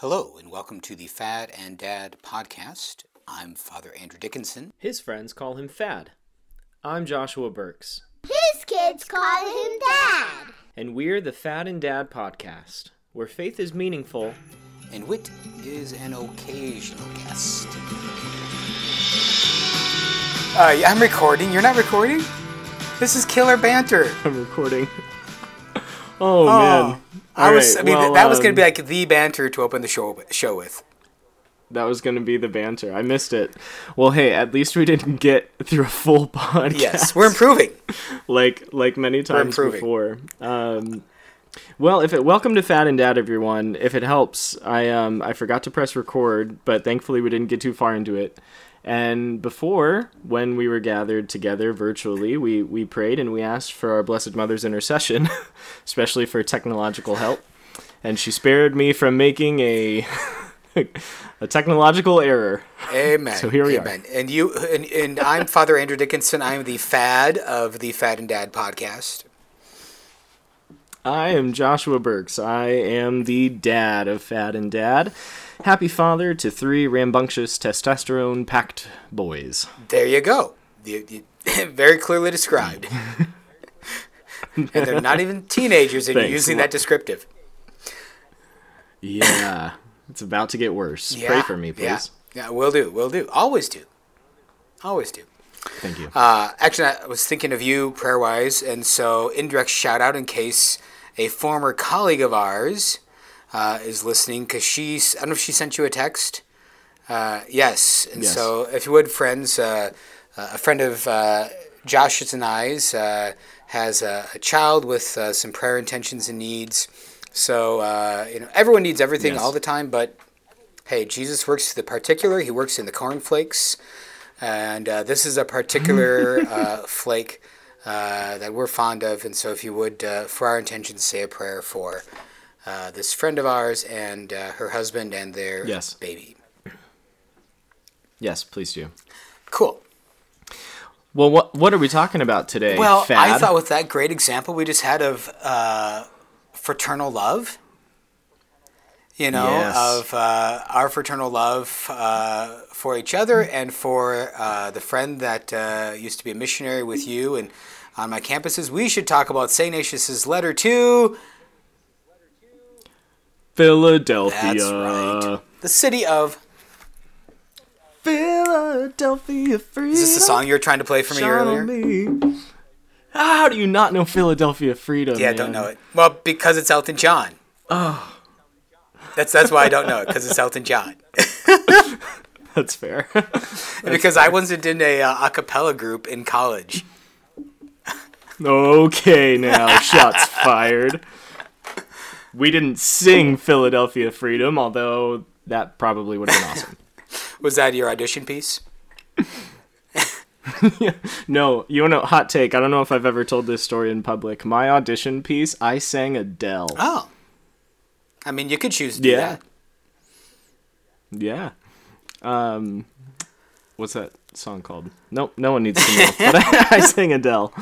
Hello, and welcome to the Fad and Dad podcast. I'm Father Andrew Dickinson. His friends call him Fad. I'm Joshua Burks, His kids call him Dad. and we're the Fad and Dad podcast, where faith is meaningful. And Wit is an occasional guest. Uh, I'm recording. You're not recording? This is killer banter. I'm recording. Oh, man. I was. Alright, I mean, well, that was going to be um, like the banter to open the show show with. That was going to be the banter. I missed it. Well, hey, at least we didn't get through a full podcast. Yes, we're improving. like like many times before. Um, well, if it welcome to Fad and Dad, everyone. If it helps, I um I forgot to press record, but thankfully we didn't get too far into it. And before, when we were gathered together virtually, we we prayed and we asked for our Blessed Mother's intercession, especially for technological help. And she spared me from making a a technological error. Amen. So here we are. Amen. And you and, and I'm Father Andrew Dickinson. I'm the Fad of the Fad and Dad podcast. I am Joshua Burks. I am the dad of Fad and Dad. Happy father to three rambunctious testosterone packed boys. There you go. You, you, very clearly described. and they're not even teenagers, and you're using that descriptive. Yeah, it's about to get worse. Yeah, Pray for me, please. Yeah, yeah, will do. Will do. Always do. Always do. Thank you. Uh, actually, I was thinking of you prayer wise, and so indirect shout out in case a former colleague of ours uh, is listening because she's, I don't know if she sent you a text. Uh, yes. And Yes. so, if you would, friends, uh, uh, a friend of uh, Josh's and I's uh, has a, a child with uh, some prayer intentions and needs. So, uh, you know, everyone needs everything Yes. all the time, but hey, Jesus works to the particular, He works in the cornflakes. And uh, this is a particular uh, flake uh, that we're fond of. And so, if you would, uh, for our intentions, say a prayer for uh, this friend of ours and uh, her husband and their Yes. baby. yes, please do. Cool. Well, what what are we talking about today? Well, Fad? I thought with that great example we just had of uh, fraternal love, you know, Yes. of uh, our fraternal love uh, for each other and for uh, the friend that uh, used to be a missionary with you and on my campuses, we should talk about St. Ignatius's letter to. Philadelphia. That's right. The city of. Philadelphia freedom. Is this the song you were trying to play for me earlier? me. How do you not know Philadelphia freedom? Yeah, I don't know it. Well, because it's Elton John. Oh. That's that's why I don't know it because it's Elton John. That's fair. because I wasn't in a uh, a cappella group in college. Okay, now shots fired. We didn't sing Philadelphia Freedom, although that probably would have been awesome. Was that your audition piece? No, you know, hot take. I don't know if I've ever told this story in public. My audition piece, I sang Adele. Oh. I mean, you could choose to do Yeah. that. Yeah. Um, what's that song called? Nope, no one needs to know. but I, I sang Adele,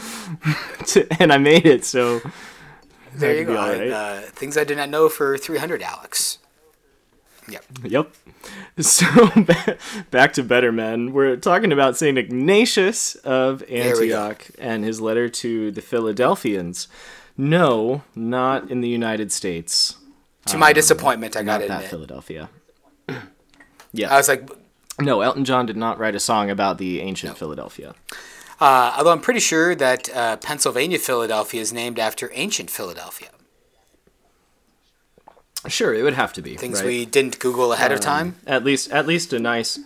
and I made it. So There you go. right. Uh, things I did not know for 300, Alex. Yep. Yep. So back to Better Men. We're talking about Saint Ignatius of. Antioch and his letter to the Philadelphians. No, not in the United States. To my disappointment, I Um, Not got that. Philadelphia. I was like, No, Elton John did not write a song about the ancient Philadelphia. uh, although I'm pretty sure that uh, Pennsylvania, Philadelphia is named after ancient Philadelphia. Sure, it would have to be. Things right? Um, we didn't Google ahead of time. at least at least a nice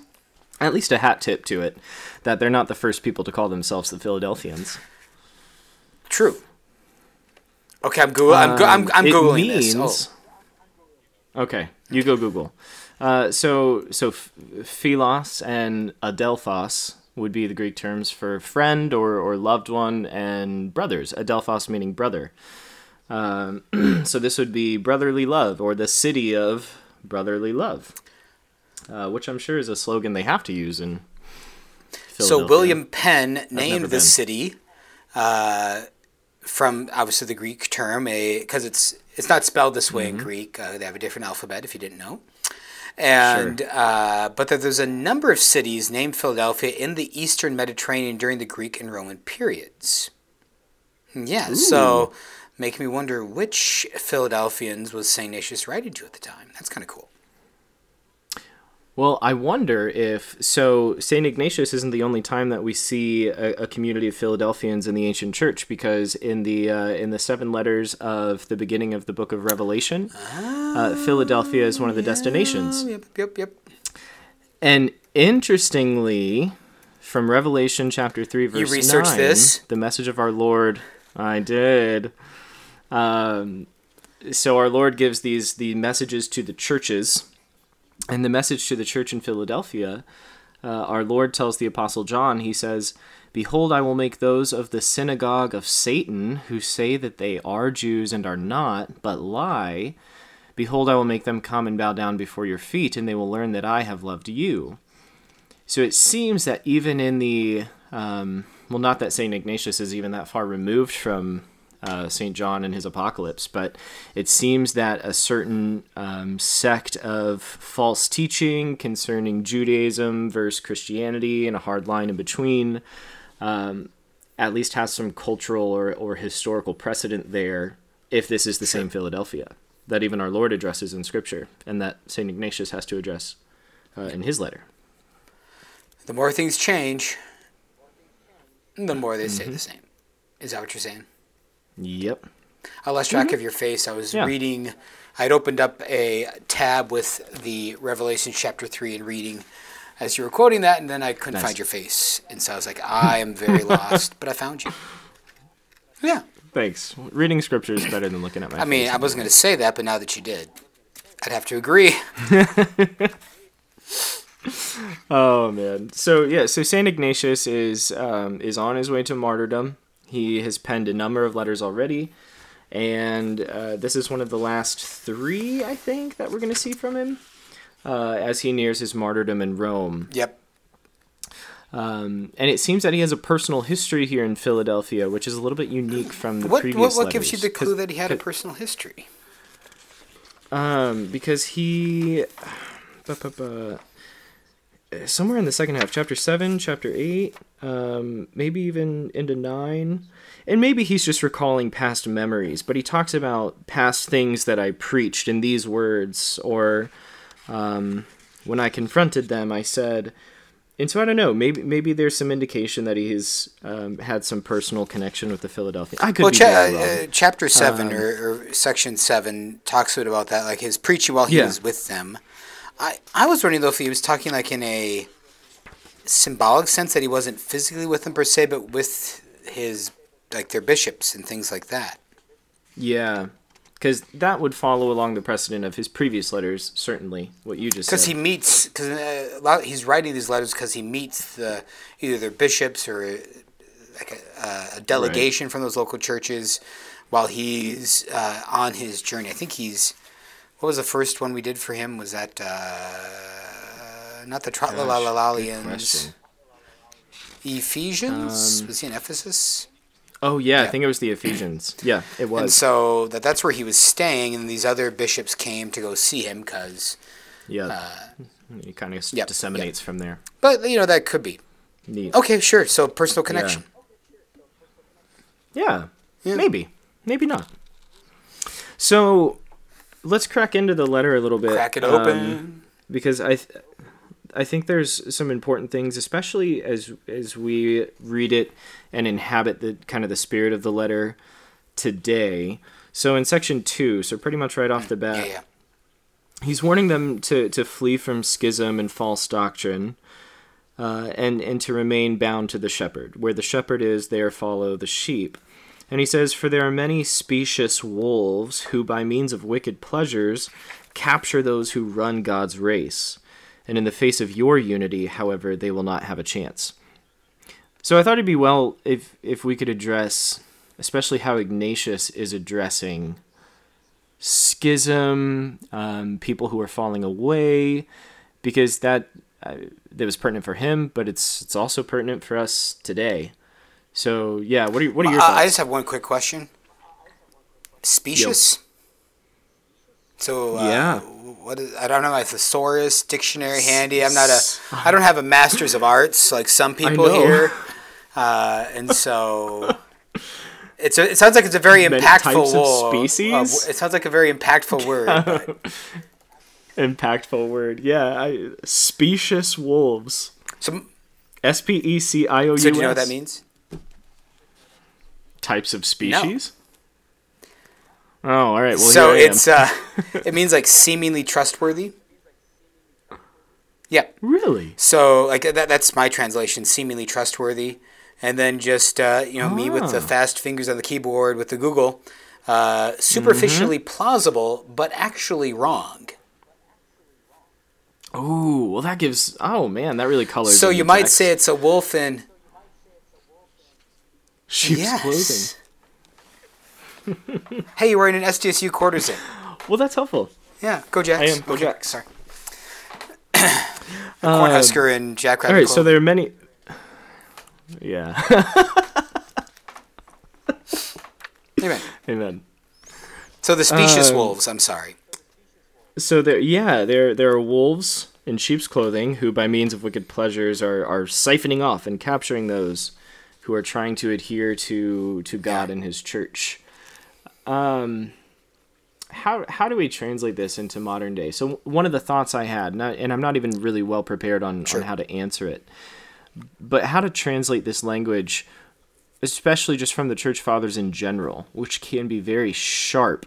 at least a hat tip to it that they're not the first people to call themselves the Philadelphians. True. Okay, I'm Google. I'm, go- I'm, I'm Um, It googling this. means- Oh, Okay, you go Google. Uh, so so philos and adelphos would be the Greek terms for friend or, or loved one, and brothers. Adelphos meaning brother. Um, so this would be brotherly love or the city of brotherly love, uh, which I'm sure is a slogan they have to use in. so William Penn named the city uh, from obviously the Greek term, a because it's it's not spelled this way in Greek. Uh, they have a different alphabet, if you didn't know. And uh, but that there's a number of cities named Philadelphia in the Eastern Mediterranean during the Greek and Roman periods. Yeah, so making me wonder which Philadelphians was St. Ignatius writing to at the time. That's kind of cool. Well, I wonder if so. Saint Ignatius isn't the only time that we see a, a community of Philadelphians in the ancient church, because in the uh, in the seven letters of the beginning of the book of Revelation, uh, Philadelphia is one of the destinations. Oh, yep, yep, yep. And interestingly, from Revelation chapter three, verse researched nine, this? the message of our Lord. I did. Um, so our Lord gives these the messages to the churches, and the message to the church in Philadelphia. Uh, our Lord tells the apostle John. He says, "Behold, I will make those of the synagogue of Satan who say that they are Jews and are not, but lie." Behold, I will make them come and bow down before your feet, and they will learn that I have loved you. So it seems that even in the um, well, not that Saint Ignatius is even that far removed from uh, Saint John and his Apocalypse, but it seems that a certain um, sect of false teaching concerning Judaism versus Christianity and a hard line in between, um, at least has some cultural or, or historical precedent there. If this is the same Philadelphia that even our Lord addresses in Scripture, and that Saint Ignatius has to address uh, in his letter. The more things change, the more they stay the same. Is that what you're saying? Yep. I lost track of your face. I was Yeah. reading. I'd opened up a tab with the Revelation chapter three and reading as you were quoting that, and then I couldn't Nice. find your face, and so I was like, I am very lost, but I found you. Yeah, Thanks. Reading scripture is better than looking at my I mean. I wasn't going to say that, but now that you did, I'd have to agree. Oh man. So yeah, so Saint Ignatius is um, is on his way to martyrdom. He has penned a number of letters already, and uh, this is one of the last three, I think, that we're going to see from him uh, as he nears his martyrdom in Rome. Yep. Um, and it seems that he has a personal history here in Philadelphia, which is a little bit unique from the What previous what, what gives you the clue that he had a personal history? Um, because he, somewhere in the second half, chapter seven, chapter eight, um, maybe even into nine, and maybe he's just recalling past memories. But he talks about past things that I preached in these words, or um, when I confronted them, I said. And so I don't know. Maybe maybe there's some indication that he's um, had some personal connection with the Philadelphia. I could Well, be cha- wrong. uh, chapter seven or, or section seven talks a bit about that, like his preaching while he Yeah. was with them. I I was wondering though if he was talking like in a symbolic sense that he wasn't physically with them per se, but with his like their bishops and things like that. Yeah, because that would follow along the precedent of his previous letters. Certainly, what you just Because he meets, because uh, he's writing these letters because he meets the either their bishops or uh, like a, a delegation from those local churches while he's uh, on his journey. I think he's. What was the first one we did for him? Was that uh, not the Gosh, good Trotlalalians? question. Ephesians? was he in Ephesus? oh yeah, I think it was the Ephesians. Yeah, it was. And so that that's where he was staying, and these other bishops came to go see him because. yeah, he kind of uh, yep, disseminates from there. But you know that could be Neat. okay. Sure. So personal connection. Yeah, Yeah. maybe, maybe not. So, let's crack into the letter a little bit. Crack it um, open. because I, th- I think there's some important things, especially as as we read it and inhabit the kind of the spirit of the letter today. So in section two, so pretty much right off the bat, yeah, yeah. he's warning them to, to flee from schism and false doctrine, uh, and and to remain bound to the shepherd. Where the shepherd is, there follow the sheep. And he says, For there are many specious wolves who, by means of wicked pleasures, capture those who run God's race. And in the face of your unity, however, they will not have a chance. So I thought it'd be well if if we could address, especially how Ignatius is addressing schism, um, people who are falling away, because that uh, that was pertinent for him, but it's it's also pertinent for us today. So yeah, what are your, what are your Uh, thoughts? I just have one quick question. Specious? So uh, Yeah. What is, I don't know my thesaurus dictionary handy. I'm not a I don't have a master's of arts like some people here, uh, and so. It's a, it sounds like it's a very Many impactful of wo- species? it sounds like a very impactful word. Impactful word. Yeah. I, specious wolves. so, S P E C I O U S. so do you know what that means? Types of species? Oh, all right. Well, so here I am. it's uh, it means like seemingly trustworthy. Yeah. really So like that, that's my translation, seemingly trustworthy, and then just uh, you know me with the Ah. fast fingers on the keyboard with the Google, uh, superficially Mm-hmm. plausible but actually wrong. Oh, well, that gives. Oh man, that really colors. So you might text. say it's a wolf in sheep's yes. clothing. hey, you're wearing an SDSU quarters in. Well, that's helpful. Yeah, go Jacks. I am, go Okay, Jacks. Sorry. Cornhusker and Jack All right, right, so there are many. Yeah, Amen. amen. So the specious Um, wolves. I'm sorry. So there, yeah, there there are wolves in sheep's clothing who, by means of wicked pleasures, are are siphoning off and capturing those who are trying to adhere to to God and His church. Um, how how do we translate this into modern day? So one of the thoughts I had, and, I, and I'm not even really well prepared on on how to answer it, but how to translate this language, especially just from the church fathers in general, which can be very sharp.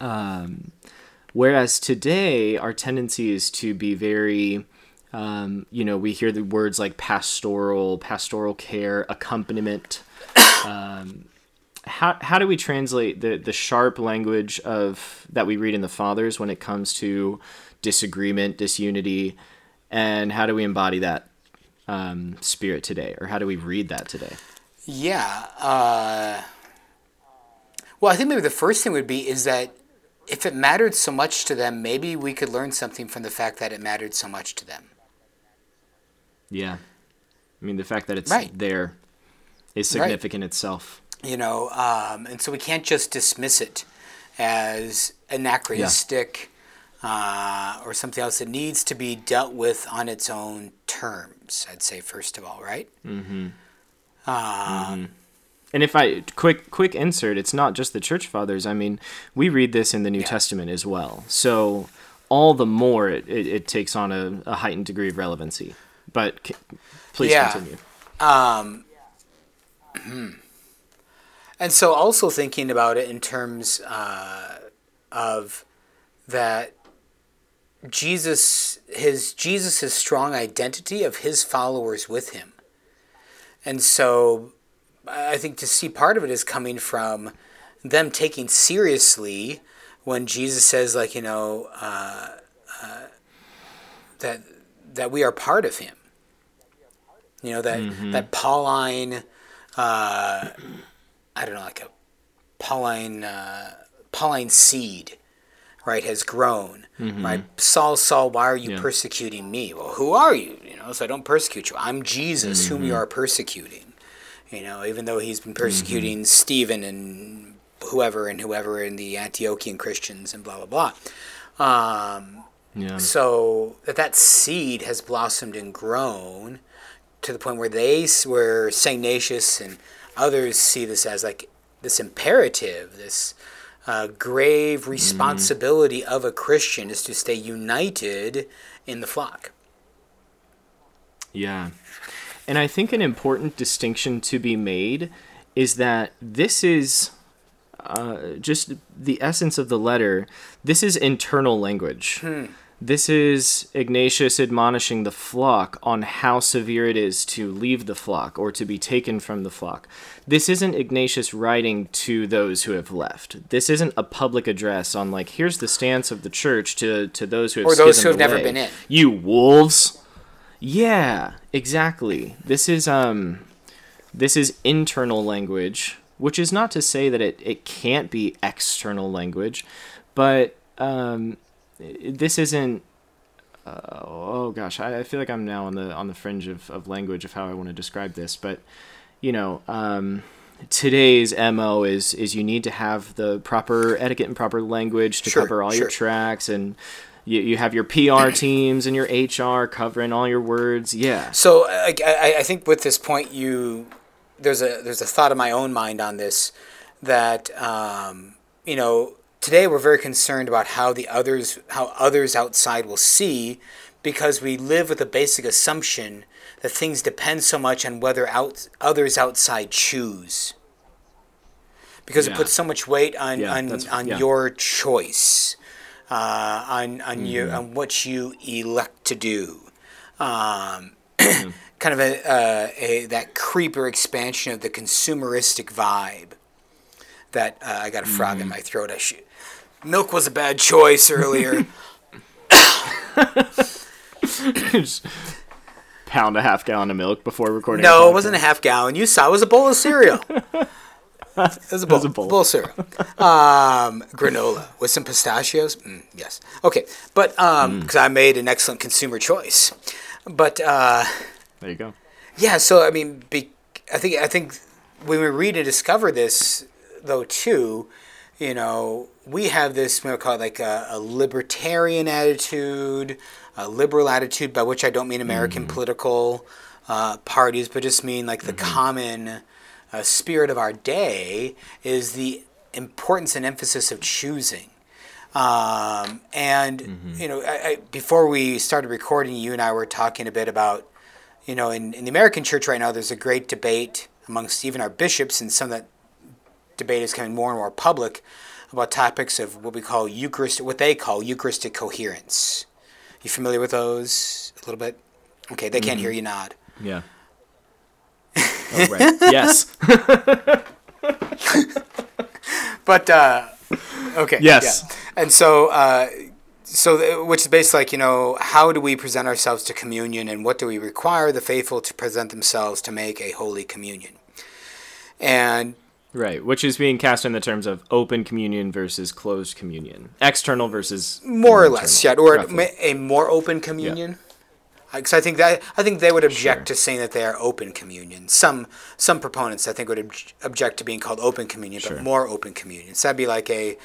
Um, Whereas today, our tendency is to be very, um, you know, we hear the words like pastoral, pastoral care, accompaniment. Um, how, how do we translate the, the sharp language of that we read in the fathers when it comes to disagreement, disunity, and how do we embody that um, spirit today, or how do we read that today? Yeah. Uh, well, I think maybe the first thing would be is that if it mattered so much to them, maybe we could learn something from the fact that it mattered so much to them. Yeah, I mean the fact that it's Right. there is significant itself. You know, um, and so we can't just dismiss it as anachronistic uh, or something else. It needs to be dealt with on its own terms. I'd say first of all, right? Mm-hmm. Um, And if I quick quick insert, it's not just the church fathers. I mean, we read this in the New Yeah. Testament as well. So all the more it, it, it takes on a, a heightened degree of relevancy. But c- please Yeah. continue. Um, and so also thinking about it in terms uh, of that Jesus, his Jesus' strong identity of his followers with him, and so I think to see part of it is coming from them taking seriously when Jesus says, like you know, uh, uh, that that we are part of him. You know that that Pauline, uh, I don't know, like a Pauline uh, Pauline seed, right, has grown. Right, Saul, Saul, why are you Yeah. persecuting me? Well, who are you? You know, so I don't persecute you. I'm Jesus, whom you are persecuting. You know, even though he's been persecuting Stephen and whoever and whoever in the Antiochian Christians and blah blah blah. Um, Yeah. so that that seed has blossomed and grown to the point where they were Saint Ignatius and others see this as like this imperative, this uh, grave responsibility of a Christian is to stay united in the flock. Yeah. And I think an important distinction to be made is that this is uh, just the essence of the letter. This is internal language. This is Ignatius admonishing the flock on how severe it is to leave the flock or to be taken from the flock. This isn't Ignatius writing to those who have left. This isn't a public address on like here's the stance of the church to to those who have Or those who have never been in. You wolves. Yeah, exactly. This is um this is internal language, which is not to say that it, it can't be external language, but um this isn't uh, oh gosh, I, I feel like I'm now on the on the fringe of, of language of how I want to describe this, but you know, um today's mo is is you need to have the proper etiquette and proper language to Sure, cover all sure. your tracks and you, you have your pr teams and your hr covering all your words yeah So I, I, I think with this point, you there's a there's a thought in my own mind on this that um, you know today we're very concerned about how the others how others outside will see because we live with a basic assumption that things depend so much on whether out, others outside choose because Yeah. it puts so much weight on Yeah, on, on yeah. your choice uh, on on you Mm-hmm. on what you elect to do um, kind of a, uh, a that creeper expansion of the consumeristic vibe that uh, I got a frog Mm-hmm. in my throat. I should, milk was a bad choice earlier. Pound a half gallon of milk before recording no, it wasn't a half gallon. You saw it was a bowl of cereal. It was a bowl, was a bowl. bowl of cereal. Um, granola with some pistachios. Mm, yes. Okay, but because I made an excellent consumer choice, but. Uh, there you go Yeah, so I mean, be, I think I think when we read and discover this, though, too, you know, we have this we call it like a, a libertarian attitude, a liberal attitude, by which I don't mean American political uh, parties, but just mean like the common uh, spirit of our day is the importance and emphasis of choosing. Um, and you know, I, I, before we started recording, you and I were talking a bit about you know, in, in the American church right now, there's a great debate amongst even our bishops, and some that debate is becoming more and more public about topics of what we call Eucharist, what they call Eucharistic coherence. You familiar with those a little bit? Okay, they can't hear you nod. yeah oh, right yes But uh, okay, Yes. yeah. and so uh, so th- which is basically like you know how do we present ourselves to communion, and what do we require the faithful to present themselves to make a holy communion? And Right, which is being cast in the terms of open communion versus closed communion, external versus more or less, yeah, or roughly. a more open communion. Because I think that I think they would object Sure. to saying that they are open communion. Some some proponents I think would ob- object to being called open communion, Sure. but more open communion. So that'd be like a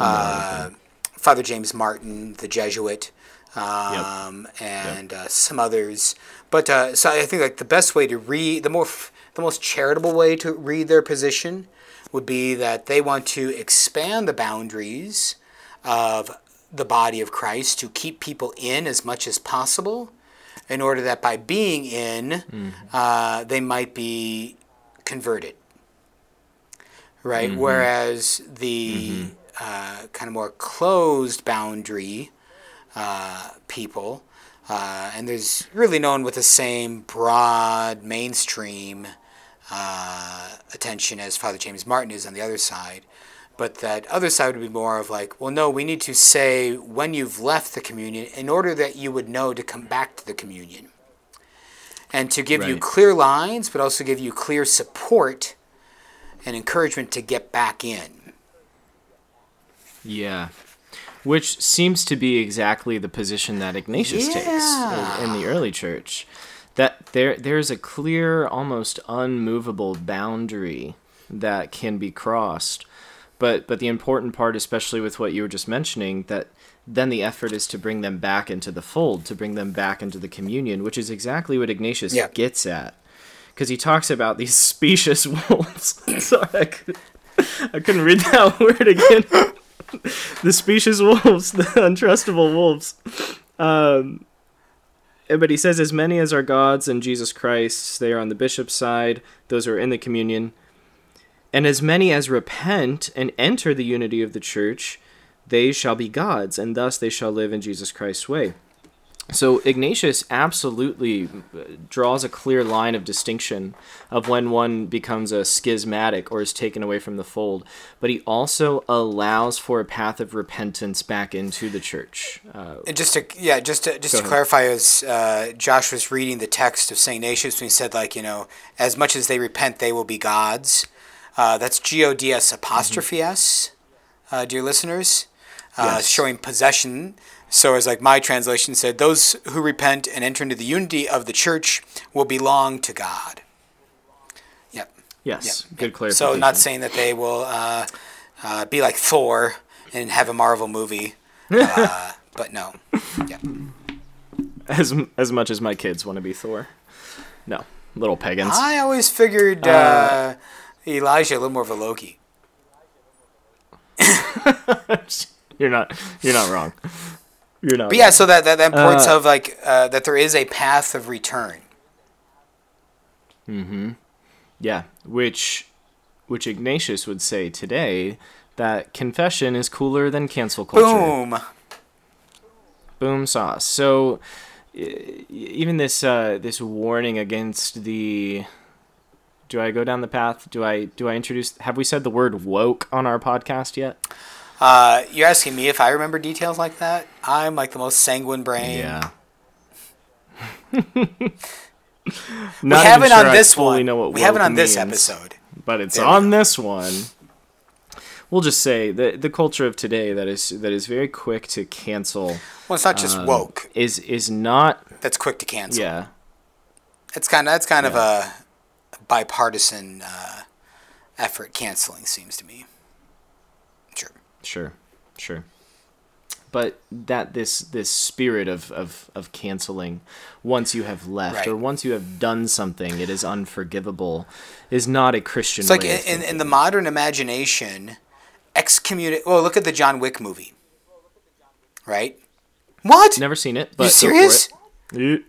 uh, Father James Martin, the Jesuit, um, and uh, some others. But uh, so I think like the best way to read the more f- the most charitable way to read their position would be that they want to expand the boundaries of the body of Christ to keep people in as much as possible, in order that by being in, uh, they might be converted. Right? Whereas the uh, kind of more closed boundary uh, people, uh, and there's really no one with the same broad mainstream uh, attention as Father James Martin is on the other side. But that other side would be more of like, well, no, we need to say when you've left the communion in order that you would know to come back to the communion. And to give you clear lines, but also give you clear support and encouragement to get back in. Yeah. Which seems to be exactly the position that Ignatius takes Yeah. in, in the early church. There there's a clear, almost unmovable boundary that can be crossed. But but the important part, especially with what you were just mentioning, that then the effort is to bring them back into the fold, to bring them back into the communion, which is exactly what Ignatius Yeah. gets at. Because he talks about these specious wolves. Sorry, I, could, I couldn't read that word again the specious wolves, the untrustable wolves. Um, Uh, but he says, as many as are God's and Jesus Christ, they are on the bishop's side, those who are in the communion. And as many as repent and enter the unity of the church, they shall be God's, and thus they shall live in Jesus Christ's way. So Ignatius absolutely uh, draws a clear line of distinction of when one becomes a schismatic or is taken away from the fold, but he also allows for a path of repentance back into the church. Uh, And just to yeah, just to just to ahead. clarify, as uh, Josh was reading the text of Saint Ignatius when he said like you know, as much as they repent, they will be gods. Uh, that's G O D S apostrophe S, uh, dear listeners, uh, Yes. showing possession. So as like my translation said, those who repent and enter into the unity of the church will belong to God. Yep. Yes, Yeah. good clarification. So not saying that they will uh, uh, be like Thor and have a Marvel movie, uh, but no. Yeah. as as much as my kids want to be Thor. No, little pagans. I always figured uh, Elijah a little more of a Loki. you're not you're not wrong. You're not. But yeah, so that that, that points Uh, of like uh, that there is a path of return. Mhm. Yeah, which which Ignatius would say today that confession is cooler than cancel culture. Boom. Boom sauce. So even this uh, this warning against the do I go down the path? Do I do I introduce have we said the word woke on our podcast yet? Uh, you're asking me if I remember details like that? I'm like the most sanguine brain. Yeah. We haven't on this one. Know what we have it on this episode. but it's There on this one. We'll just say the the culture of today that is that is very quick to cancel Well, it's not just um, woke. is is not That's quick to cancel. yeah It's kind of that's kind of a bipartisan uh, effort. Canceling seems to me. Sure. Sure sure but that this this spirit of of of canceling once you have left Right. or once you have done something it is unforgivable is not a Christian It's like in, in, in the modern imagination, excommunicate. Well, look at the John Wick movie. Right? What? never seen it but you serious? it.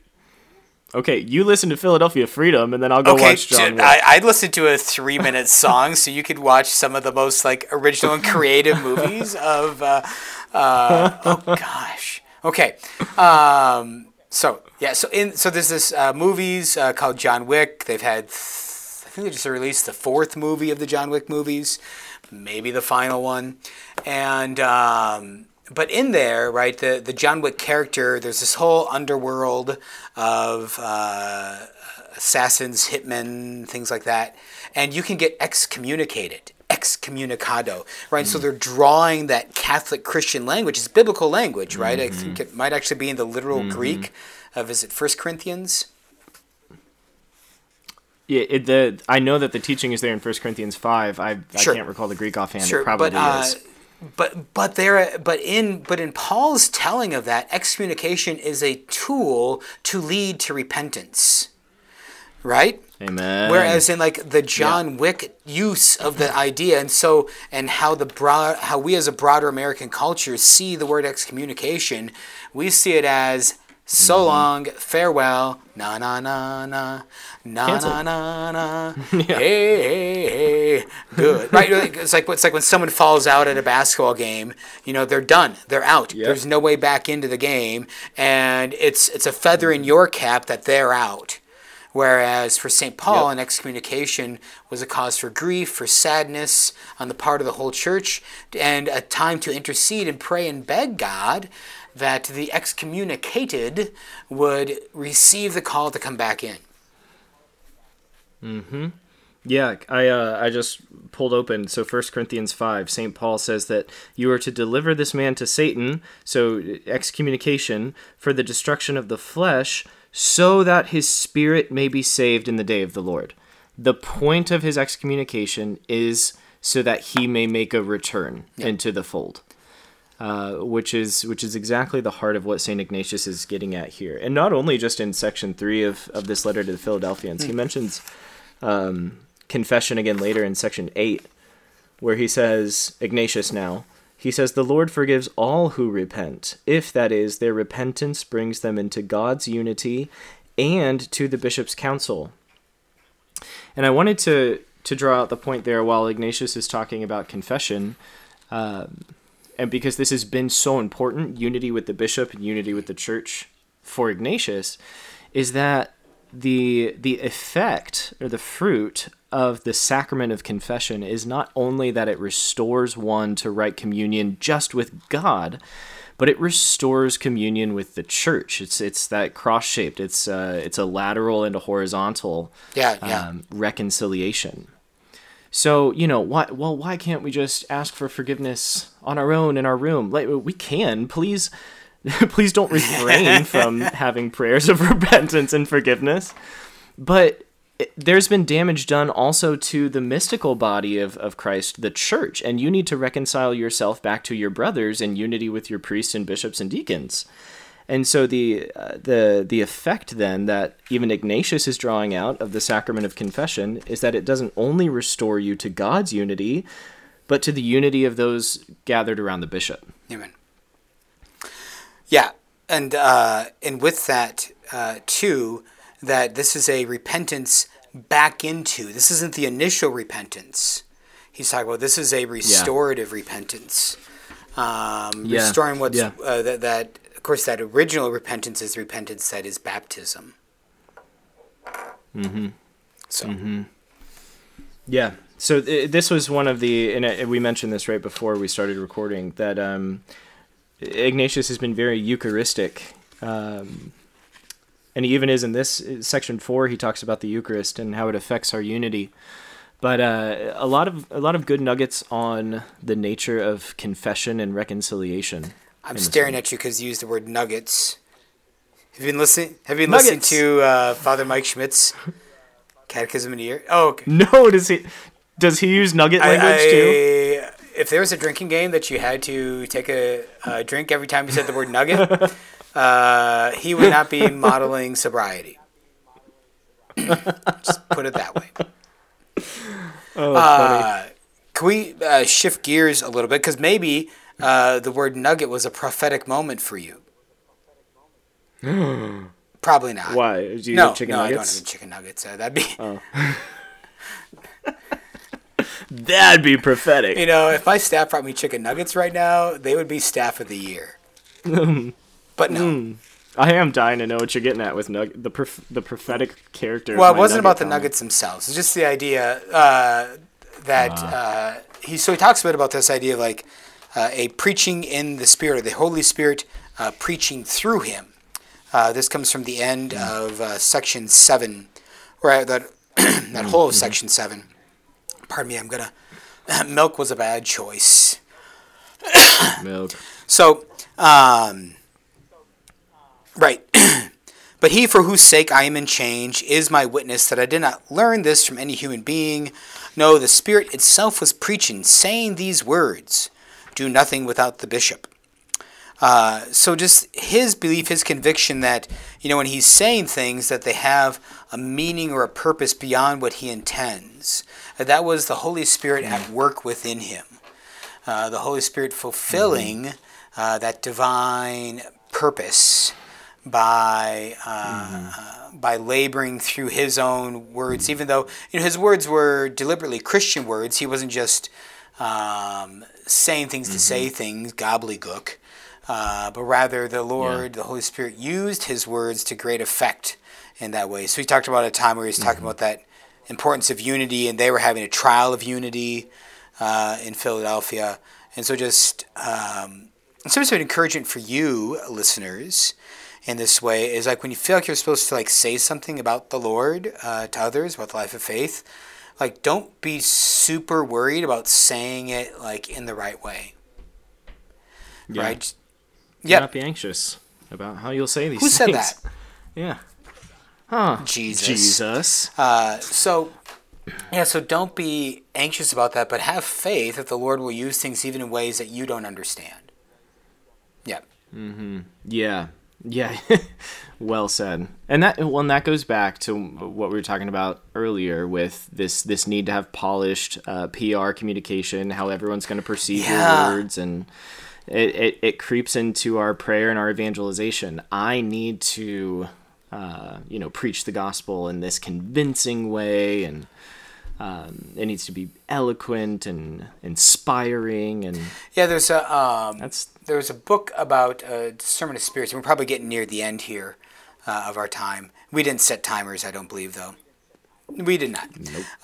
Okay, you listen to Philadelphia Freedom, and then I'll go Okay, watch John Wick. I, I'd listen to a three-minute song, so you could watch some of the most like original and creative movies of. Uh, uh, oh gosh. Okay. Um, so yeah. So in so there's this uh, movies uh, called John Wick. They've had. Th- I think they just released the fourth movie of the John Wick movies, maybe the final one, and. Um, but in there, right, the, the John Wick character, there's this whole underworld of uh, assassins, hitmen, things like that, and you can get excommunicated, excommunicado, right? So they're drawing that Catholic Christian language, it's biblical language, right? I think it might actually be in the literal Greek of is it First Corinthians? Yeah, it, the I know that the teaching is there in 1 Corinthians five. I, Sure. I can't recall the Greek offhand. Sure, it probably but uh, is. But but there but in but in Paul's telling of that excommunication is a tool to lead to repentance, right? Amen. Whereas in like the John Wick use of the idea, and so and how the broad how we as a broader American culture see the word excommunication, we see it as so Mm-hmm. long, farewell, na na na na, na Cancel. na na na, hey hey hey, good, right? It's like it's like when someone falls out at a basketball game, you know, they're done, they're out. Yep. There's no way back into the game, and it's it's a feather in your cap that they're out. Whereas for St. Paul, Yep. an excommunication was a cause for grief, for sadness on the part of the whole church, and a time to intercede and pray and beg God that the excommunicated would receive the call to come back in. Mhm. Yeah, I uh, I just pulled open. So 1 Corinthians 5, St. Paul says that you are to deliver this man to Satan, so excommunication, for the destruction of the flesh, so that his spirit may be saved in the day of the Lord. The point of his excommunication is so that he may make a return into the fold. Uh, which is which is exactly the heart of what Saint Ignatius is getting at here, and not only just in section three of, of this letter to the Philadelphians, he mentions um, confession again later in section 8 where he says ignatius now he says the lord forgives all who repent if that is their repentance brings them into god's unity and to the bishop's council. And i wanted to to draw out the point there while ignatius is talking about confession um, and because this has been so important unity with the bishop and unity with the church for ignatius is that the the effect or the fruit of the sacrament of confession is not only that it restores one to right communion just with God, but it restores communion with the church. It's it's that cross shaped. It's uh, it's a lateral and a horizontal Yeah, yeah. um, reconciliation. So you know why? Well, why can't we just ask for forgiveness on our own in our room? Like we can, please. please don't refrain from having prayers of repentance and forgiveness. But it, there's been damage done also to the mystical body of, of Christ, the church, and you need to reconcile yourself back to your brothers in unity with your priests and bishops and deacons. And so the uh, the the effect then that even Ignatius is drawing out of the sacrament of confession is that it doesn't only restore you to God's unity, but to the unity of those gathered around the bishop. Amen. Yeah, and uh, and with that uh, too, that this is a repentance back into. This isn't the initial repentance. He's talking about this is a restorative repentance, um, Yeah, restoring what's yeah. uh, that, that. Course, that original repentance is repentance that is baptism. Mm-hmm. So Yeah. So th- this was one of the, and uh, we mentioned this right before we started recording that um, Ignatius has been very Eucharistic, um, and he even is in this uh, section four. He talks about the Eucharist and how it affects our unity. But uh, a lot of a lot of good nuggets on the nature of confession and reconciliation. I'm staring at you because you used the word nuggets. Have you been listening? Have you been Nuggets. listening to uh, Father Mike Schmitz's Catechism in a Year? Oh, okay. No, does he? Does he use nugget language too? I- If there was a drinking game that you had to take a, a drink every time you said the word nugget, uh, he would not be modeling sobriety. Just put it that way. Oh. Uh, can we uh, shift gears a little bit? Because maybe uh, the word nugget was a prophetic moment for you. Probably not. Why? Do you no, have chicken no, I don't have chicken nuggets. Uh, that'd be, That'd be prophetic. you know, if my staff brought me chicken nuggets right now, they would be staff of the year. but no. I am dying to know what you're getting at with nug- the prof- the prophetic character. Well, it wasn't about the comment. nuggets themselves. It's just the idea uh, that uh, he. So he talks a bit about this idea of like uh, a preaching in the Spirit, or the Holy Spirit uh, preaching through him. Uh, this comes from the end of uh, section seven, or that that whole of section seven. Pardon me, I'm gonna. Milk was a bad choice. milk. So, um, right. but he for whose sake I am in change is my witness that I did not learn this from any human being. No, the Spirit itself was preaching, saying these words Do nothing without the bishop. Uh, so just his belief, his conviction that, you know, when he's saying things, that they have a meaning or a purpose beyond what he intends. That was the Holy Spirit at work within him uh, the Holy Spirit fulfilling uh, that divine purpose by uh, uh, by laboring through His own words. Even though you know His words were deliberately Christian words, He wasn't just um, saying things to say things, gobbledygook. Uh, but rather, the Lord, the Holy Spirit, used His words to great effect in that way. So he talked about a time where he was talking about that importance of unity, and they were having a trial of unity uh, in Philadelphia. And so, just um, some sort of encouragement for you, listeners, in this way is like when you feel like you're supposed to like say something about the Lord uh, to others about the life of faith, like don't be super worried about saying it like in the right way, Yeah. right? Yep. Not be anxious about how you'll say these Who said things. that? Yeah. Huh. Jesus. Jesus. Uh, so, yeah, so don't be anxious about that, but have faith that the Lord will use things even in ways that you don't understand. Yeah. Mm-hmm. Yeah. Yeah. well said. And that well, and that goes back to what we were talking about earlier with this this need to have polished uh, PR communication, how everyone's going to perceive Yeah. your words, and it, it it creeps into our prayer and our evangelization. I need to, uh, you know, preach the gospel in this convincing way, and um, it needs to be eloquent and inspiring, and Yeah, there's a um, that's there's a book about uh, discernment of spirits, and we're probably getting near the end here uh, of our time. We didn't set timers, I don't believe, though. We did not.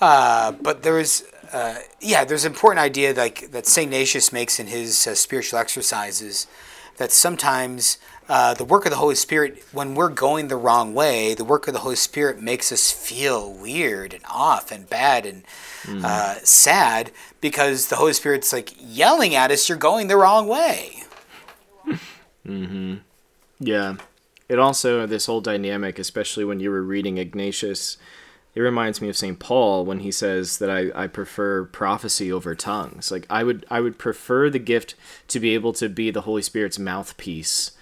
Uh, but there is uh, yeah, there's an important idea like that Saint Ignatius makes in his uh, spiritual exercises. That sometimes uh, the work of the Holy Spirit, when we're going the wrong way, the work of the Holy Spirit makes us feel weird and off and bad and uh, sad because the Holy Spirit's like yelling at us, "You're going the wrong way." Hmm. Yeah. It also this whole dynamic, especially when you were reading Ignatius, it reminds me of St. Paul when he says that I, I prefer prophecy over tongues. Like I would I would prefer the gift to be able to be the Holy Spirit's mouthpiece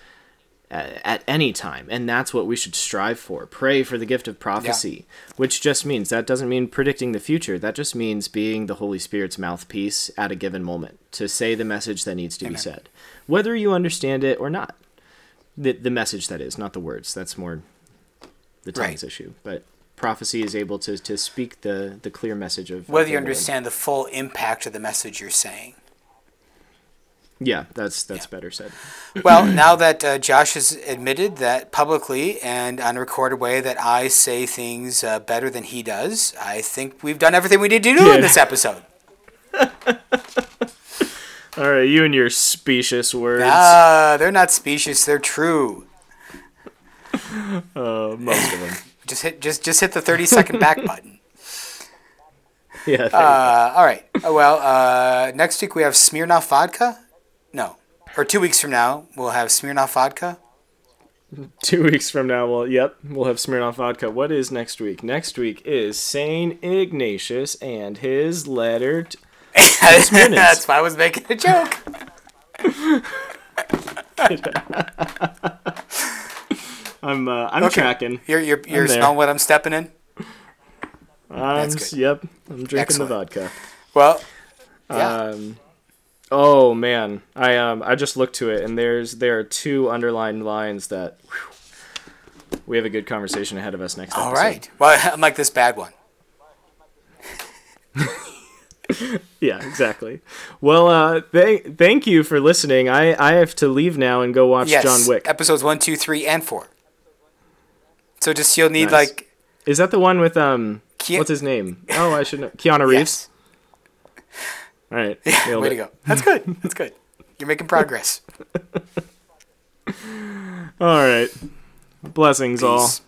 at, at any time, and that's what we should strive for. Pray for the gift of prophecy, which just means that doesn't mean predicting the future. That just means being the Holy Spirit's mouthpiece at a given moment to say the message that needs to Amen. be said, whether you understand it or not. The the message that is, not the words. That's more the tongues Right. issue, but prophecy is able to, to speak the, the clear message of of Whether the you understand the full impact of the message you're saying. Yeah, that's that's better said. Well, now that uh, Josh has admitted that publicly and on a recorded way that I say things uh, better than he does, I think we've done everything we need to do Yeah. in this episode. All right, you and your specious words. Ah, they're not specious; they're true. Uh, most of them. Just hit, just, just hit the thirty second back button. Yeah. Uh, all right. Uh, Well, uh, next week we have Smirnoff vodka. No, or two weeks from now we'll have Smirnoff vodka. Two weeks from now, well, yep, we'll have Smirnoff vodka. What is next week? Next week is Saint Ignatius and his letter. Smirnoffs. That's why I was making a joke. I'm uh, I'm Okay. tracking. You're you're you're smelling what I'm stepping in. Good. Yep, I'm drinking Excellent. the vodka. Well, yeah. Um, oh man, I um I just looked to it and there's there are two underlined lines that whew, we have a good conversation ahead of us next. all episode. right. Well, I'm like this bad one. Yeah, exactly. Well, uh, thank thank you for listening. I I have to leave now and go watch Yes. John Wick. Episodes one, two, three, and four. So just you'll need Nice. like Is that the one with um? Ke- what's his name? Oh, I should know. Keanu Reeves. yes. All right. Yeah, way it. to go. That's good. That's good. You're making progress. All right. Blessings all. Peace.